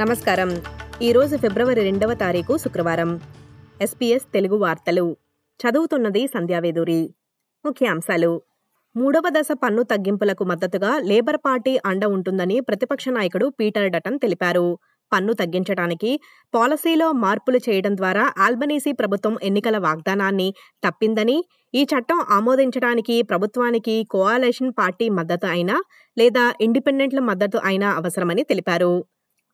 నమస్కారం. ఈరోజు ఫిబ్రవరి రెండవ తారీఖు శుక్రవారం. ఎస్పీఎస్ తెలుగు వార్తలు. చదువుతున్నది సంధ్యావేదూరి ముఖ్యాంశాలు మూడవ దశ పన్ను తగ్గింపులకు మద్దతుగా లేబర్ పార్టీ అండ ఉంటుందని ప్రతిపక్ష నాయకుడు పీటర్ డటన్ తెలిపారు. పన్ను తగ్గించడానికి పాలసీలో మార్పులు చేయడం ద్వారా ఆల్బనీసీ ప్రభుత్వం ఎన్నికల వాగ్దానాన్ని తప్పిందని ఈ చట్టం ఆమోదించడానికి ప్రభుత్వానికి కోఆలేషన్ పార్టీ మద్దతు అయినా లేదా ఇండిపెండెంట్ల మద్దతు అయినా అవసరమని తెలిపారు.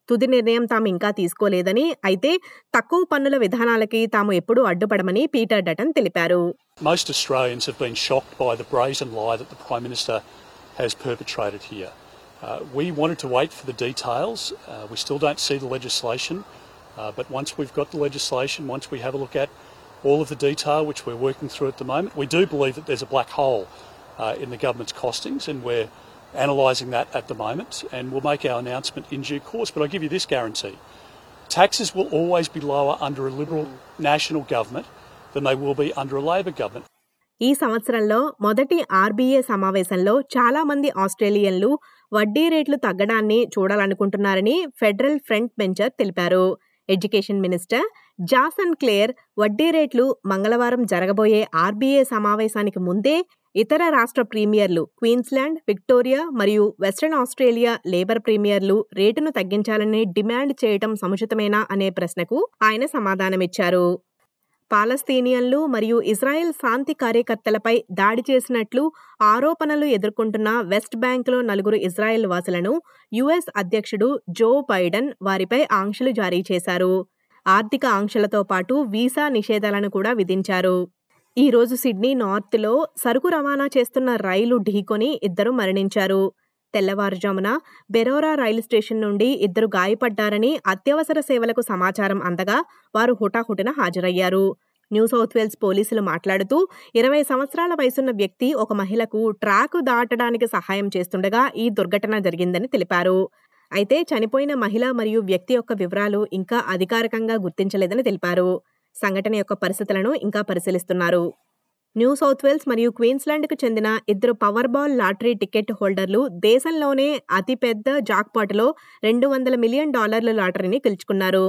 తుది నిర్ణయం తాము ఇంకా తీసుకోలేదని అయితే తక్కువ పన్నుల విధానాలకి తాము ఎప్పుడూ అడ్డుపడమని పీటర్ డటన్ తెలిపారు Most Australians have been shocked by the brazen lie that the Prime Minister has perpetrated here. Uh, we wanted to wait for the details. Uh, we still don't see the legislation, uh, but once we've got the legislation, once we have a look at all of the detail, which we're working through at the moment, we do believe that there's a black hole uh, in the government's costings, and we're analysing that at the moment, and we'll make our announcement in due course. But I give you this guarantee taxes will always be lower under a Liberal national government than they will be under a Labor government. ఈ సంవత్సరంలో మొదటి RBI సమావేశంలో చాలా మంది ఆస్ట్రేలియన్లు వడ్డీ రేట్లు తగ్గడాన్ని చూడాలనుకుంటున్నారని ఫెడరల్ ఫ్రంట్ బెంచర్ తెలిపారు ఎడ్యుకేషన్ మినిస్టర్ జాసన్ క్లేర్ వడ్డీ రేట్లు మంగళవారం జరగబోయే ఆర్బీఐ సమావేశానికి ముందే ఇతర రాష్ట్ర ప్రీమియర్లు క్వీన్స్లాండ్ విక్టోరియా మరియు వెస్ట్రన్ ఆస్ట్రేలియా లేబర్ ప్రీమియర్లు రేటును తగ్గించాలని డిమాండ్ చేయటం సముచితమేనా అనే ప్రశ్నకు ఆయన సమాధానమిచ్చారు. పాలస్తీనియన్లు మరియు ఇజ్రాయెల్ శాంతి కార్యకర్తలపై దాడి చేసినట్లు ఆరోపణలు ఎదుర్కొంటున్న వెస్ట్ బ్యాంక్లో నలుగురు ఇజ్రాయెల్ వాసులను యుఎస్ అధ్యక్షుడు జో బైడెన్ వారిపై ఆంక్షలు జారీ చేశారు. ఆర్థిక ఆంక్షలతో పాటు వీసా నిషేధాలను కూడా విధించారు. ఈ రోజు సిడ్నీ నార్త్లో సరుకు రవాణా చేస్తున్న రైలు ఢీకొని ఇద్దరు మరణించారు. తెల్లవారుజామున బెరోరా రైలు స్టేషన్ నుండి ఇద్దరు గాయపడ్డారని అత్యవసర సేవలకు సమాచారం అందగా వారు హుటాహుటిన హాజరయ్యారు. న్యూ సౌత్ వేల్స్ పోలీసులు మాట్లాడుతూ ఇరవై సంవత్సరాల వయసున్న వ్యక్తి ఒక మహిళకు ట్రాక్ దాటడానికి సహాయం చేస్తుండగా ఈ దుర్ఘటన జరిగిందని తెలిపారు. అయితే చనిపోయిన మహిళ మరియు వ్యక్తి యొక్క వివరాలు ఇంకా అధికారికంగా గుర్తించలేదని తెలిపారు. సంఘటన యొక్క పరిస్థితులను ఇంకా పరిశీలిస్తున్నారు. న్యూ సౌత్ వేల్స్ మరియు క్వీన్స్లాండ్కు చెందిన ఇద్దరు పవర్ బాల్ లాటరీ టికెట్ హోల్డర్లు దేశంలోనే అతిపెద్ద జాక్పాట్లో రెండు వందల మిలియన్ డాలర్ల లాటరీని గెలుచుకున్నారు.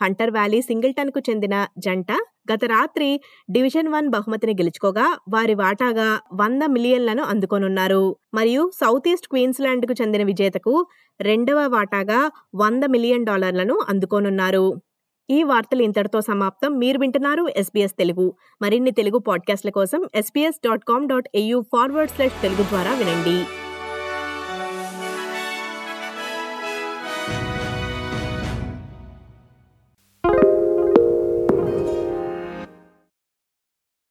హంటర్ వ్యాలీ సింగిల్టన్కు చెందిన జంట గత రాత్రి డివిజన్ వన్ బహుమతిని గెలుచుకోగా వారి వాటాగా వంద మిలియన్లను అందుకోనున్నారు. మరియు సౌత్ ఈస్ట్ క్వీన్స్లాండ్కు చెందిన విజేతకు రెండవ వాటాగా వంద మిలియన్ డాలర్లను అందుకోనున్నారు. ఈ వార్తలు ఇంతటితో సమాప్తం. మీరు వింటున్నారు ఎస్బీఎస్ తెలుగు. మరిన్ని తెలుగు పాడ్కాస్ట్ల కోసం SBS dot com dot AU forward slash Telugu ద్వారా వినండి.